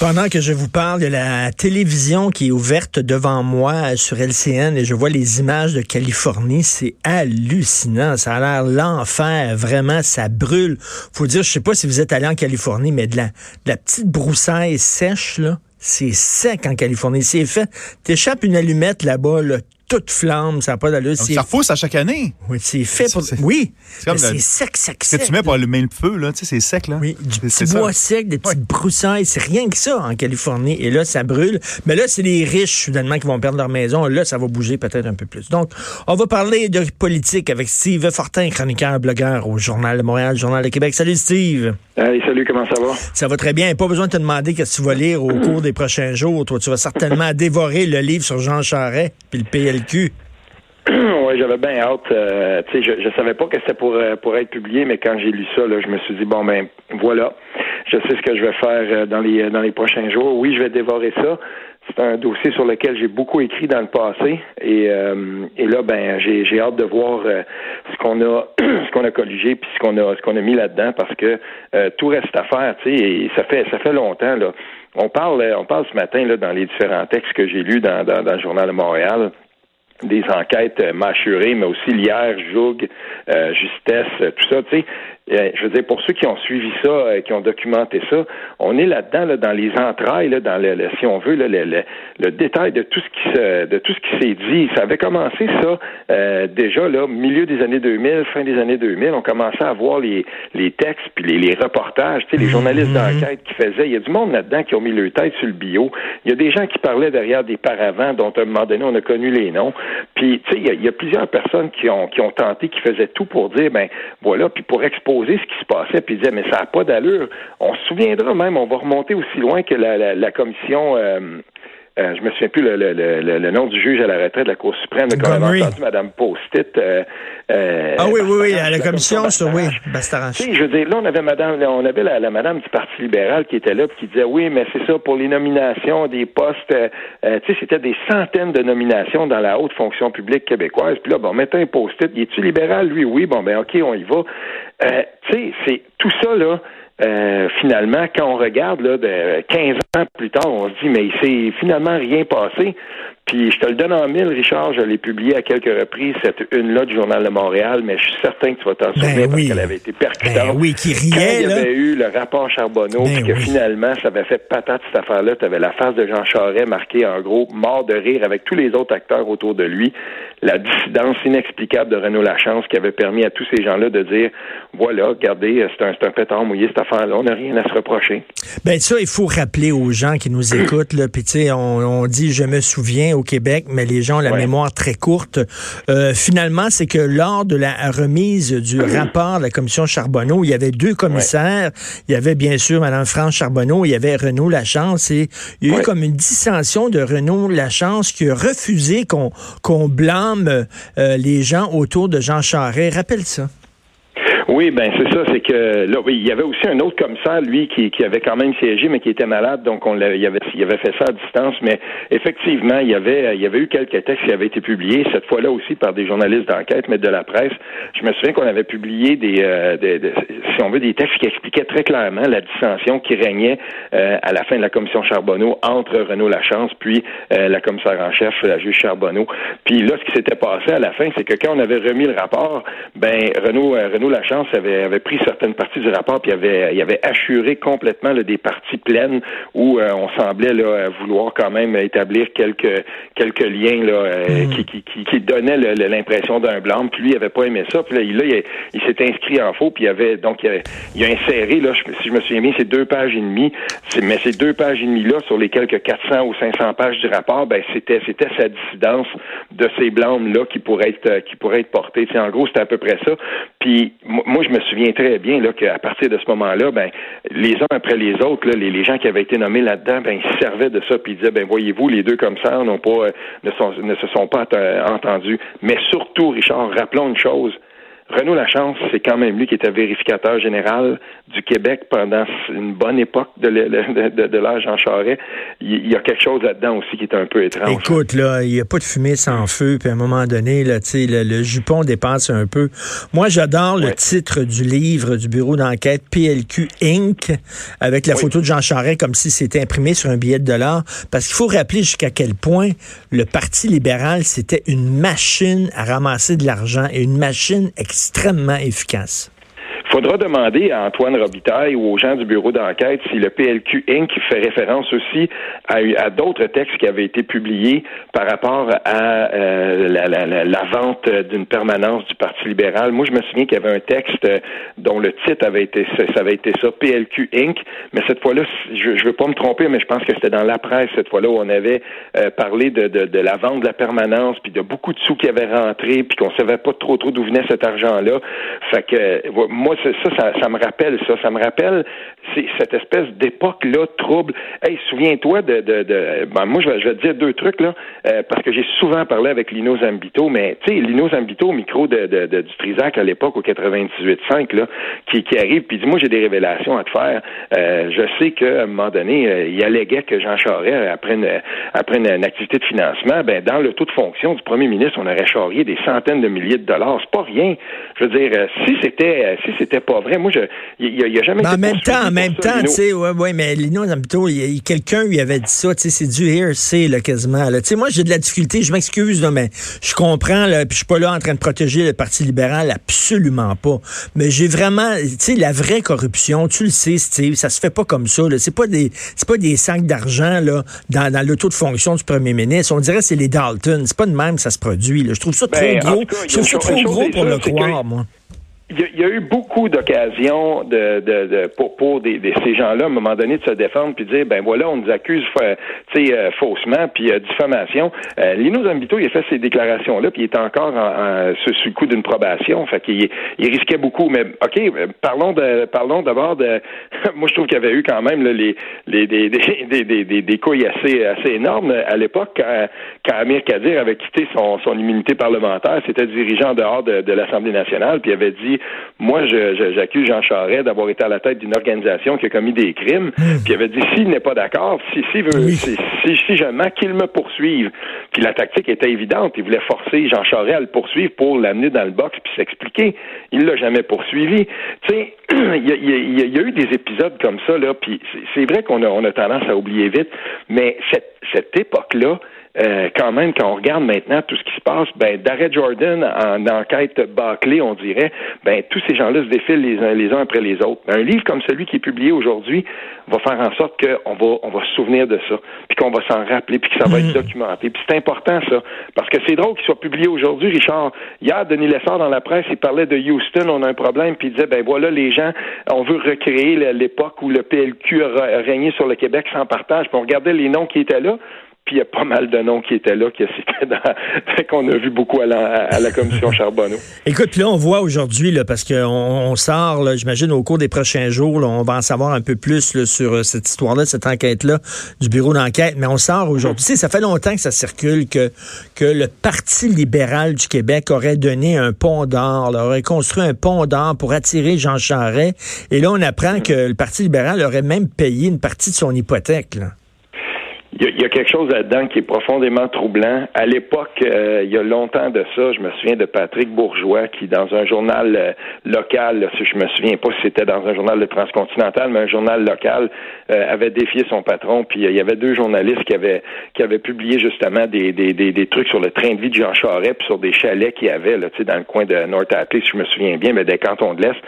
Pendant que je vous parle de la télévision qui est ouverte devant moi sur LCN et je vois les images de Californie, c'est hallucinant. Ça a l'air l'enfer. Vraiment, ça brûle. Faut dire, je sais pas si vous êtes allé en Californie, mais de la, de la petite broussaille sèche, là. C'est sec en Californie. C'est fait. T'échappes une allumette là-bas, là, toute flamme, ça n'a pas d'allure. Ça repousse à chaque année. Oui, c'est fait pour. Oui. C'est sec, sec, sec. Ce que tu mets pour allumer le feu, là, tu sais, c'est sec, là. Oui, du petit bois sec, des petites broussailles. C'est rien que ça en Californie. Et là, ça brûle. Mais là, c'est les riches, soudainement, qui vont perdre leur maison. Là, ça va bouger peut-être un peu plus. Donc, on va parler de politique avec Steve Fortin, chroniqueur, blogueur au Journal de Montréal, Journal de Québec. Salut, Steve. salut, comment ça va? Ça va très bien. Pas besoin de te demander qu'est-ce que tu vas lire au cours des prochains jours. Toi, tu vas certainement dévorer le livre sur Jean Charest puis le Oui, j'avais bien hâte. Euh, je, je savais pas que c'était pour euh, pour être publié, mais quand j'ai lu ça, là, je me suis dit bon ben voilà, je sais ce que je vais faire euh, dans les dans les prochains jours. Oui, je vais dévorer ça. C'est un dossier sur lequel j'ai beaucoup écrit dans le passé et, et là ben j'ai j'ai hâte de voir ce qu'on a ce qu'on a colligé puis ce qu'on a ce qu'on a mis là-dedans parce que tout reste à faire, tu sais, et ça fait ça fait longtemps là. On parle on parle ce matin là dans les différents textes que j'ai lus dans, dans, dans le journal de Montréal des enquêtes mâchurées, mais aussi l'hier, Joug, euh, Justesse, tout ça, tu sais, je veux dire, pour ceux qui ont suivi ça, euh, qui ont documenté ça, on est là-dedans, là, dans les entrailles, là, dans le, si on veut, le, le, détail de tout ce qui se, de tout ce qui s'est dit. Ça avait commencé ça euh, déjà là, milieu des années 2000, fin des années 2000. On commençait à voir les, les textes puis les, les reportages, tu sais, les mhm. journalistes d'enquête qui faisaient. Il y a du monde là-dedans qui ont mis leur tête sur le bio. Il y a des gens qui parlaient derrière des paravents dont à un moment donné on a connu les noms. Puis tu sais, il y, a, il y a plusieurs personnes qui ont qui ont tenté, qui faisaient tout pour dire ben voilà, puis pour exposer ce qui se passait, puis disait, mais ça n'a pas d'allure. On se souviendra même, on va remonter aussi loin que la, la, commission euh, euh, je me souviens plus le, le, le, le, nom du juge à la retraite de la Cour suprême, quand on avait entendu Mme Postit. Euh, euh, ah oui, oui, oui, à la commission, ça, oui, Tu je veux dire, là, on avait Madame, on avait la, la Madame du Parti libéral qui était là, puis qui disait, oui, mais c'est ça, pour les nominations des postes, euh, tu sais, c'était des centaines de nominations dans la haute fonction publique québécoise. Puis là, bon, mettons un Post-it, il est-tu libéral, lui? Oui, bon, ben, OK, on y va. tu sais, c'est tout ça, là, euh, finalement, quand on regarde là, de 15 ans plus tard, on se dit, mais il s'est finalement rien passé. Puis je te le donne en mille, Richard, je l'ai publié à quelques reprises, cette une-là du Journal de Montréal, mais je suis certain que tu vas t'en ben souvenir parce qu'elle avait été percutante. Ben oui, qui riait, Quand il y avait eu le rapport Charbonneau, ben puis que finalement, ça avait fait patate cette affaire-là, tu avais la face de Jean Charest marquée en gros, mort de rire avec tous les autres acteurs autour de lui, la dissidence inexplicable de Renaud Lachance qui avait permis à tous ces gens-là de dire, voilà, regardez, c'est un, un pétard mouillé cette affaire-là, on n'a rien à se reprocher. Ben ça, il faut rappeler aux gens qui nous écoutent, là, puis tu sais, on, on dit, je me souviens, au Québec, mais les gens ont la mémoire très courte. Euh, finalement, c'est que lors de la remise du rapport de la commission Charbonneau, il y avait deux commissaires. Il y avait bien sûr Mme France Charbonneau, il y avait Renaud Lachance. Et il y a eu comme une dissension de Renaud Lachance qui a refusé qu'on qu'on blâme euh, les gens autour de Jean Charest. Rappelle ça. Oui, ben c'est ça, c'est que là, oui, il y avait aussi un autre commissaire, lui, qui, qui avait quand même siégé, mais qui était malade, donc on l'avait, il avait, il avait fait ça à distance. Mais effectivement, il y avait, il y avait eu quelques textes qui avaient été publiés, cette fois-là aussi par des journalistes d'enquête, mais de la presse. Je me souviens qu'on avait publié des, euh, des, si on veut, des textes qui expliquaient très clairement la dissension qui régnait euh, à la fin de la commission Charbonneau entre Renaud Lachance puis euh, la commissaire en chef, la juge Charbonneau. Puis là, ce qui s'était passé à la fin, c'est que quand on avait remis le rapport, ben Renaud, Renaud Lachance avait, avait pris certaines parties du rapport puis avait, il avait assuré complètement des parties pleines où euh, on semblait là, vouloir quand même établir quelques quelques liens là, euh, hmm. qui, qui, qui, qui, donnaient l'impression d'un blanc. Puis lui, il avait pas aimé ça. Puis là, il, il, s'est inscrit en faux. Puis il avait donc il a, inséré là, si je me souviens bien, c'est deux pages et demie. Mais ces deux pages et demie là sur les quelques 400 ou 500 pages du rapport, ben c'était c'était sa dissidence de ces blancs là qui pourraient être qui pourraient être portées. en gros, c'était à peu près ça. Puis moi, moi, je me souviens très bien là qu'à partir de ce moment-là, ben les uns après les autres, les, gens qui avaient été nommés là-dedans, ben ils se servaient de ça puis ils disaient, ben voyez-vous, les deux comme ça n'ont pas, euh, ne, se sont pas entendus. Mais surtout, Richard, rappelons une chose Renaud Lachance, c'est quand même lui qui était vérificateur général du Québec pendant une bonne époque de, l'âge Jean Charest. Il, y a quelque chose là-dedans aussi qui est un peu étrange. Écoute, là, il n'y a pas de fumée sans feu, puis à un moment donné, là, le, le jupon dépasse un peu. Moi, j'adore le titre du livre du bureau d'enquête PLQ Inc. avec la photo de Jean Charest comme si c'était imprimé sur un billet de dollar. Parce qu'il faut rappeler jusqu'à quel point le Parti libéral, c'était une machine à ramasser de l'argent et une machine extrêmement efficace. Faudra demander à Antoine Robitaille ou aux gens du bureau d'enquête si le PLQ Inc. fait référence aussi à, d'autres textes qui avaient été publiés par rapport à euh, la, vente d'une permanence du Parti libéral. Moi, je me souviens qu'il y avait un texte dont le titre avait été ça avait été ça, PLQ Inc. Mais cette fois-là, je ne veux pas me tromper, mais je pense que c'était dans la presse cette fois-là où on avait euh, parlé de, de, la vente de la permanence, puis de beaucoup de sous qui avaient rentré, puis qu'on savait pas trop trop d'où venait cet argent-là. Fait que moi, ça, ça, me rappelle ça. Ça me rappelle cette espèce d'époque-là trouble. Hey, souviens-toi de, de, de ben, moi, je vais, je vais te dire deux trucs, là, euh, parce que j'ai souvent parlé avec Lino Zambito, mais tu sais, Lino Zambito au micro de, de, du Trisac à l'époque, au 98.5, là, qui, qui arrive, puis dit, moi, j'ai des révélations à te faire. Euh, je sais qu'à un moment donné, euh, il alléguait que Jean Charest, après une, après une, activité de financement, ben, dans le taux de fonction du premier ministre, on aurait charrié des centaines de milliers de dollars. C'est pas rien. Je veux dire, si c'était, si c'était pas vrai. Moi, il n'y a, jamais. Mais en même temps, en même temps, tu sais, ouais, ouais, mais Lino Zambito, quelqu'un lui avait dit ça, tu sais, c'est du hearsay, là, quasiment. Tu sais, moi, j'ai de la difficulté, je m'excuse, mais je comprends, là, puis je suis pas là en train de protéger le Parti libéral, absolument pas. Mais j'ai vraiment, tu sais, la vraie corruption, tu le sais, Steve, ça se fait pas comme ça. C'est pas des, c'est pas des sacs d'argent là dans, dans l'auto de fonction du premier ministre. On dirait que c'est les Dalton. C'est pas de même que ça se produit. Là. Je trouve ça ben, trop gros. je trouve ça trop gros pour le croire, moi il y, a eu beaucoup d'occasions de, de, de, pour, pour des, ces gens-là, à un moment donné, de se défendre puis de dire, ben voilà, on nous accuse euh, faussement, puis euh, diffamation. Euh, Lino Zambito, il a fait ces déclarations-là, puis il est encore en, sous, le coup d'une probation. Fait qu'il il risquait beaucoup. Mais OK, euh, parlons de parlons d'abord de moi je trouve qu'il y avait eu quand même là, les, les des, des, des, des, des couilles assez assez énormes à l'époque quand, quand Amir Kadir avait quitté son, son immunité parlementaire, c'était dirigeant dehors de, de l'Assemblée nationale, puis il avait dit moi, j'accuse Jean Charest d'avoir été à la tête d'une organisation qui a commis des crimes. Hmm. Puis il avait dit, s'il n'est pas d'accord, si, si, veut, si, si, je mens, qu'il me poursuive. Puis la tactique était évidente. Il voulait forcer Jean Charest à le poursuivre pour l'amener dans le box puis s'expliquer. Il l'a jamais poursuivi. Tu sais, il y, a, eu des épisodes comme ça, là, puis c'est vrai qu'on a, on a tendance à oublier vite, mais cette, cette époque-là, euh, quand même, quand on regarde maintenant tout ce qui se passe, ben, d'arrêt Jordan en enquête bâclée, on dirait, ben, tous ces gens-là se défilent les uns, les uns après les autres. Un livre comme celui qui est publié aujourd'hui va faire en sorte qu'on va, on va se souvenir de ça, puis qu'on va s'en rappeler, puis que ça va être mm. documenté. Puis c'est important, ça, parce que c'est drôle qu'il soit publié aujourd'hui, Richard. Hier, Denis Lessard, dans la presse, il parlait de Houston, on a un problème, puis il disait, ben voilà, les gens, on veut recréer l'époque où le PLQ a régné sur le Québec sans partage. Puis on regardait les noms qui étaient là, puis il y a pas mal de noms qui étaient là, qui qu'on a vu beaucoup à la, commission Charbonneau. Écoute, puis là, on voit aujourd'hui, parce qu'on on sort, j'imagine, au cours des prochains jours, on va en savoir un peu plus sur euh, cette histoire-là, cette enquête-là du bureau d'enquête, mais on sort aujourd'hui. Tu sais, ça fait longtemps que ça circule que, que le Parti libéral du Québec aurait donné un pont d'or, aurait construit un pont d'or pour attirer Jean Charest. Et là, on apprend que le Parti libéral aurait même payé une partie de son hypothèque. Là. Il y, a, quelque chose là-dedans qui est profondément troublant. À l'époque, euh, il y a longtemps de ça, je me souviens de Patrick Bourgeois qui, dans un journal euh, local, si je me souviens pas si c'était dans un journal de transcontinental, mais un journal local, euh, avait défié son patron. Puis il y avait deux journalistes qui avaient qui avaient publié justement des, des, des, trucs sur le train de vie de Jean Charest, puis sur des chalets qu'il y avait là, dans le coin de North Atlas, si je me souviens bien, mais des cantons de l'Est.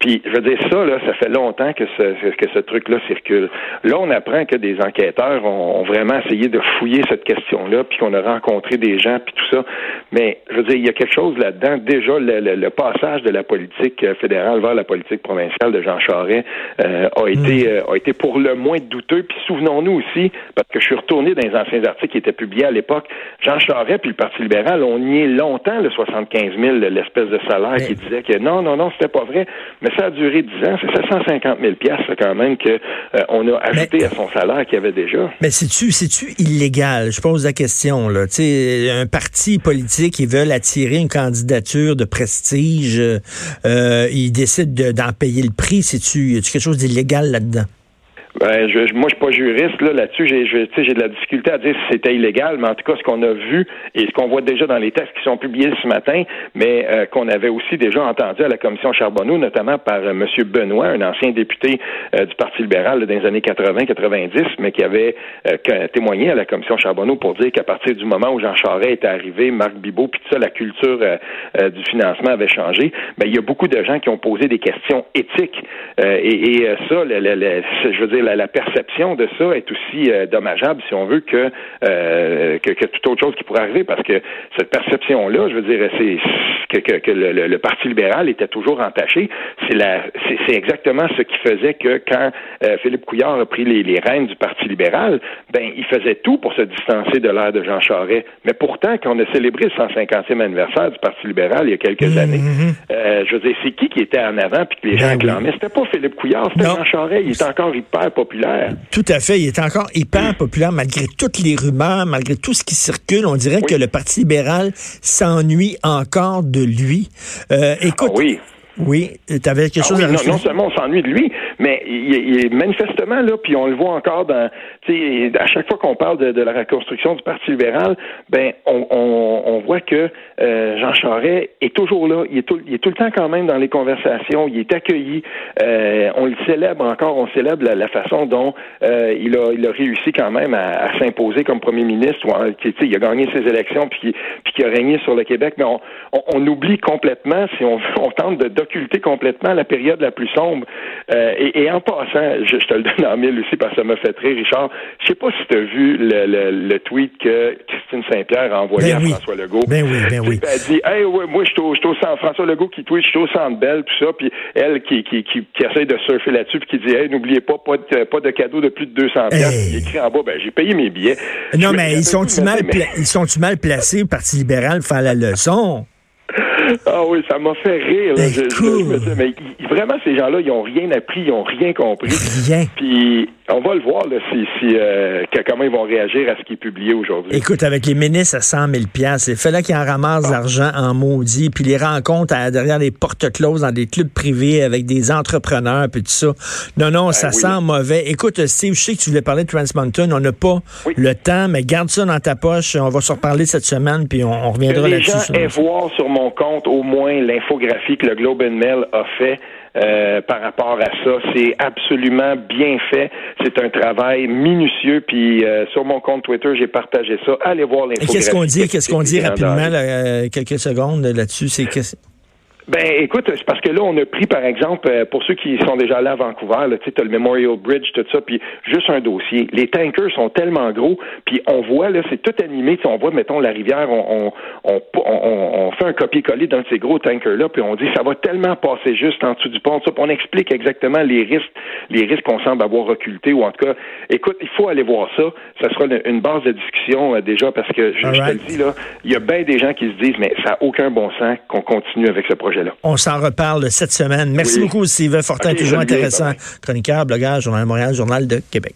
Puis je veux dire ça, là, ça fait longtemps que ce, que ce truc-là circule. Là, on apprend que des enquêteurs ont ont vraiment essayé de fouiller cette question-là, puis qu'on a rencontré des gens, puis tout ça. Mais je veux dire, il y a quelque chose là-dedans. Déjà, le, passage de la politique euh, fédérale vers la politique provinciale de Jean Charest euh, a été mm. a été pour le moins douteux. Puis souvenons-nous aussi, parce que je suis retourné dans les anciens articles qui étaient publiés à l'époque, Jean Charest puis le Parti libéral ont nié longtemps le 75 000, l'espèce de salaire qui disait que non, non, non, c'était pas vrai. Mais ça a duré 10 ans. C'est 750 000 piastres quand même que on a ajouté à son salaire qu'il avait déjà. Mais c'est-tu, illégal? Je pose la question, là. Tu sais, un parti politique, ils veulent attirer une candidature de prestige, euh, ils décident d'en payer le prix. C'est-tu, y a quelque chose d'illégal là-dedans? Ben, je, moi, je suis pas juriste là là-dessus. J'ai, j'ai de la difficulté à dire si c'était illégal, mais en tout cas, ce qu'on a vu et ce qu'on voit déjà dans les textes qui sont publiés ce matin, mais euh, qu'on avait aussi déjà entendu à la commission Charbonneau, notamment par euh, M. Benoît, un ancien député euh, du Parti libéral dans les années 80-90, mais qui avait témoigné à la commission Charbonneau pour dire qu'à partir du moment où Jean Charest était arrivé, Marc Bibot, puis tout ça, la culture du financement avait changé. Ben, il y a beaucoup de gens qui ont posé des questions éthiques et, et ça, le, le, je veux dire la, perception de ça est aussi euh, dommageable, si on veut, que, euh, que, que, toute autre chose qui pourrait arriver, parce que cette perception-là, je veux dire, c'est que, que, le, Parti libéral était toujours entaché. C'est la, c'est exactement ce qui faisait que quand euh, Philippe Couillard a pris les, les rênes du Parti libéral, ben il faisait tout pour se distancer de l'ère de Jean Charest. Mais pourtant, quand on a célébré le 150e anniversaire du Parti libéral il y a quelques mmh, années, je veux dire, c'est qui qui était en avant puis que les gens ben acclamaient? C'était pas Philippe Couillard, c'était Jean Charest. Il était encore hyper populaire. Tout à fait. Il est encore hyper populaire malgré toutes les rumeurs, malgré tout ce qui circule. On dirait que le Parti libéral s'ennuie encore de lui. Euh, écoute. Ah oui. Oui, tu avais quelque ah chose à non, non, seulement on s'ennuie de lui, mais il, est manifestement là, puis on le voit encore dans, tu sais, à chaque fois qu'on parle de, la reconstruction du Parti libéral, ben on, on, on voit que euh, Jean Charest est toujours là, il est, tout, il est tout le temps quand même dans les conversations, il est accueilli, euh, on le célèbre encore, on célèbre la, façon dont euh, il a il a réussi quand même à, à s'imposer comme premier ministre, ou, sais, il a gagné ses élections, puis puis qu'il a régné sur le Québec, mais on, on, oublie complètement si on, on tente de occulter complètement la période la plus sombre. Euh, et, en passant, je, te le donne en mille aussi parce que ça m'a fait rire, Richard. Je sais pas si tu as vu le, tweet que Christine Saint-Pierre a envoyé ben à François Legault. Ben oui, ben oui. Elle dit Hey, ouais, moi, je suis au, centre. François Legault qui tweet, je suis au centre belle, tout ça. Puis elle qui, qui, qui, qui essaie de surfer là-dessus, puis qui dit Hey, n'oubliez pas, pas de, pas de cadeau de plus de 200 hey. Il écrit en bas Ben, j'ai payé mes billets. Non, mais ils sont-ils mal, ils sont mal placés, Parti libéral, pour faire la leçon? Ah oui, ça m'a fait rire. Ben, je, mais vraiment, ces gens-là, ils ont rien appris, ils ont rien compris. Rien. Puis on va le voir là, si, si euh, comment ils vont réagir à ce qui est publié aujourd'hui. Écoute, avec les ministres à 100 000 il fallait qu'ils en ramassent ah. l'argent en maudit, puis les rencontres derrière les portes closes dans des clubs privés avec des entrepreneurs, puis tout ça. Non, non, ben ça sent mauvais. Écoute, Steve, je sais que tu voulais parler de Trans Mountain. On n'a pas le temps, mais garde ça dans ta poche. On va se reparler cette semaine, puis on, reviendra là-dessus. Les gens aient voir sur mon compte au moins l'infographie que le Globe and Mail a fait euh, par rapport à ça. C'est absolument bien fait. C'est un travail minutieux. Puis euh, sur mon compte Twitter, j'ai partagé ça. Allez voir l'infographie. Qu'est-ce qu'on dit, qu'est-ce qu'on dit rapidement, euh, quelques secondes là-dessus? C'est ben, écoute, c'est parce que là, on a pris, par exemple, euh, pour ceux qui sont déjà allés à Vancouver, tu sais, le Memorial Bridge, tout ça, puis juste un dossier. Les tankers sont tellement gros, puis on voit, là, c'est tout animé. On voit, mettons, la rivière, on, on, on, on fait un copier-coller d'un de ces gros tankers-là, puis on dit, ça va tellement passer juste en dessous du pont. Ça, on explique exactement les risques, les risques qu'on semble avoir occultés, ou en tout cas, écoute, il faut aller voir ça. Ça sera une base de discussion euh, déjà, parce que, je, te le dis, là, il y a bien des gens qui se disent, mais ça n'a aucun bon sens qu'on continue avec ce projet. On s'en reparle cette semaine. Merci beaucoup, Sylvain Fortin, toujours intéressant. Chroniqueur, blogueur, Journal de Montréal, Journal de Québec.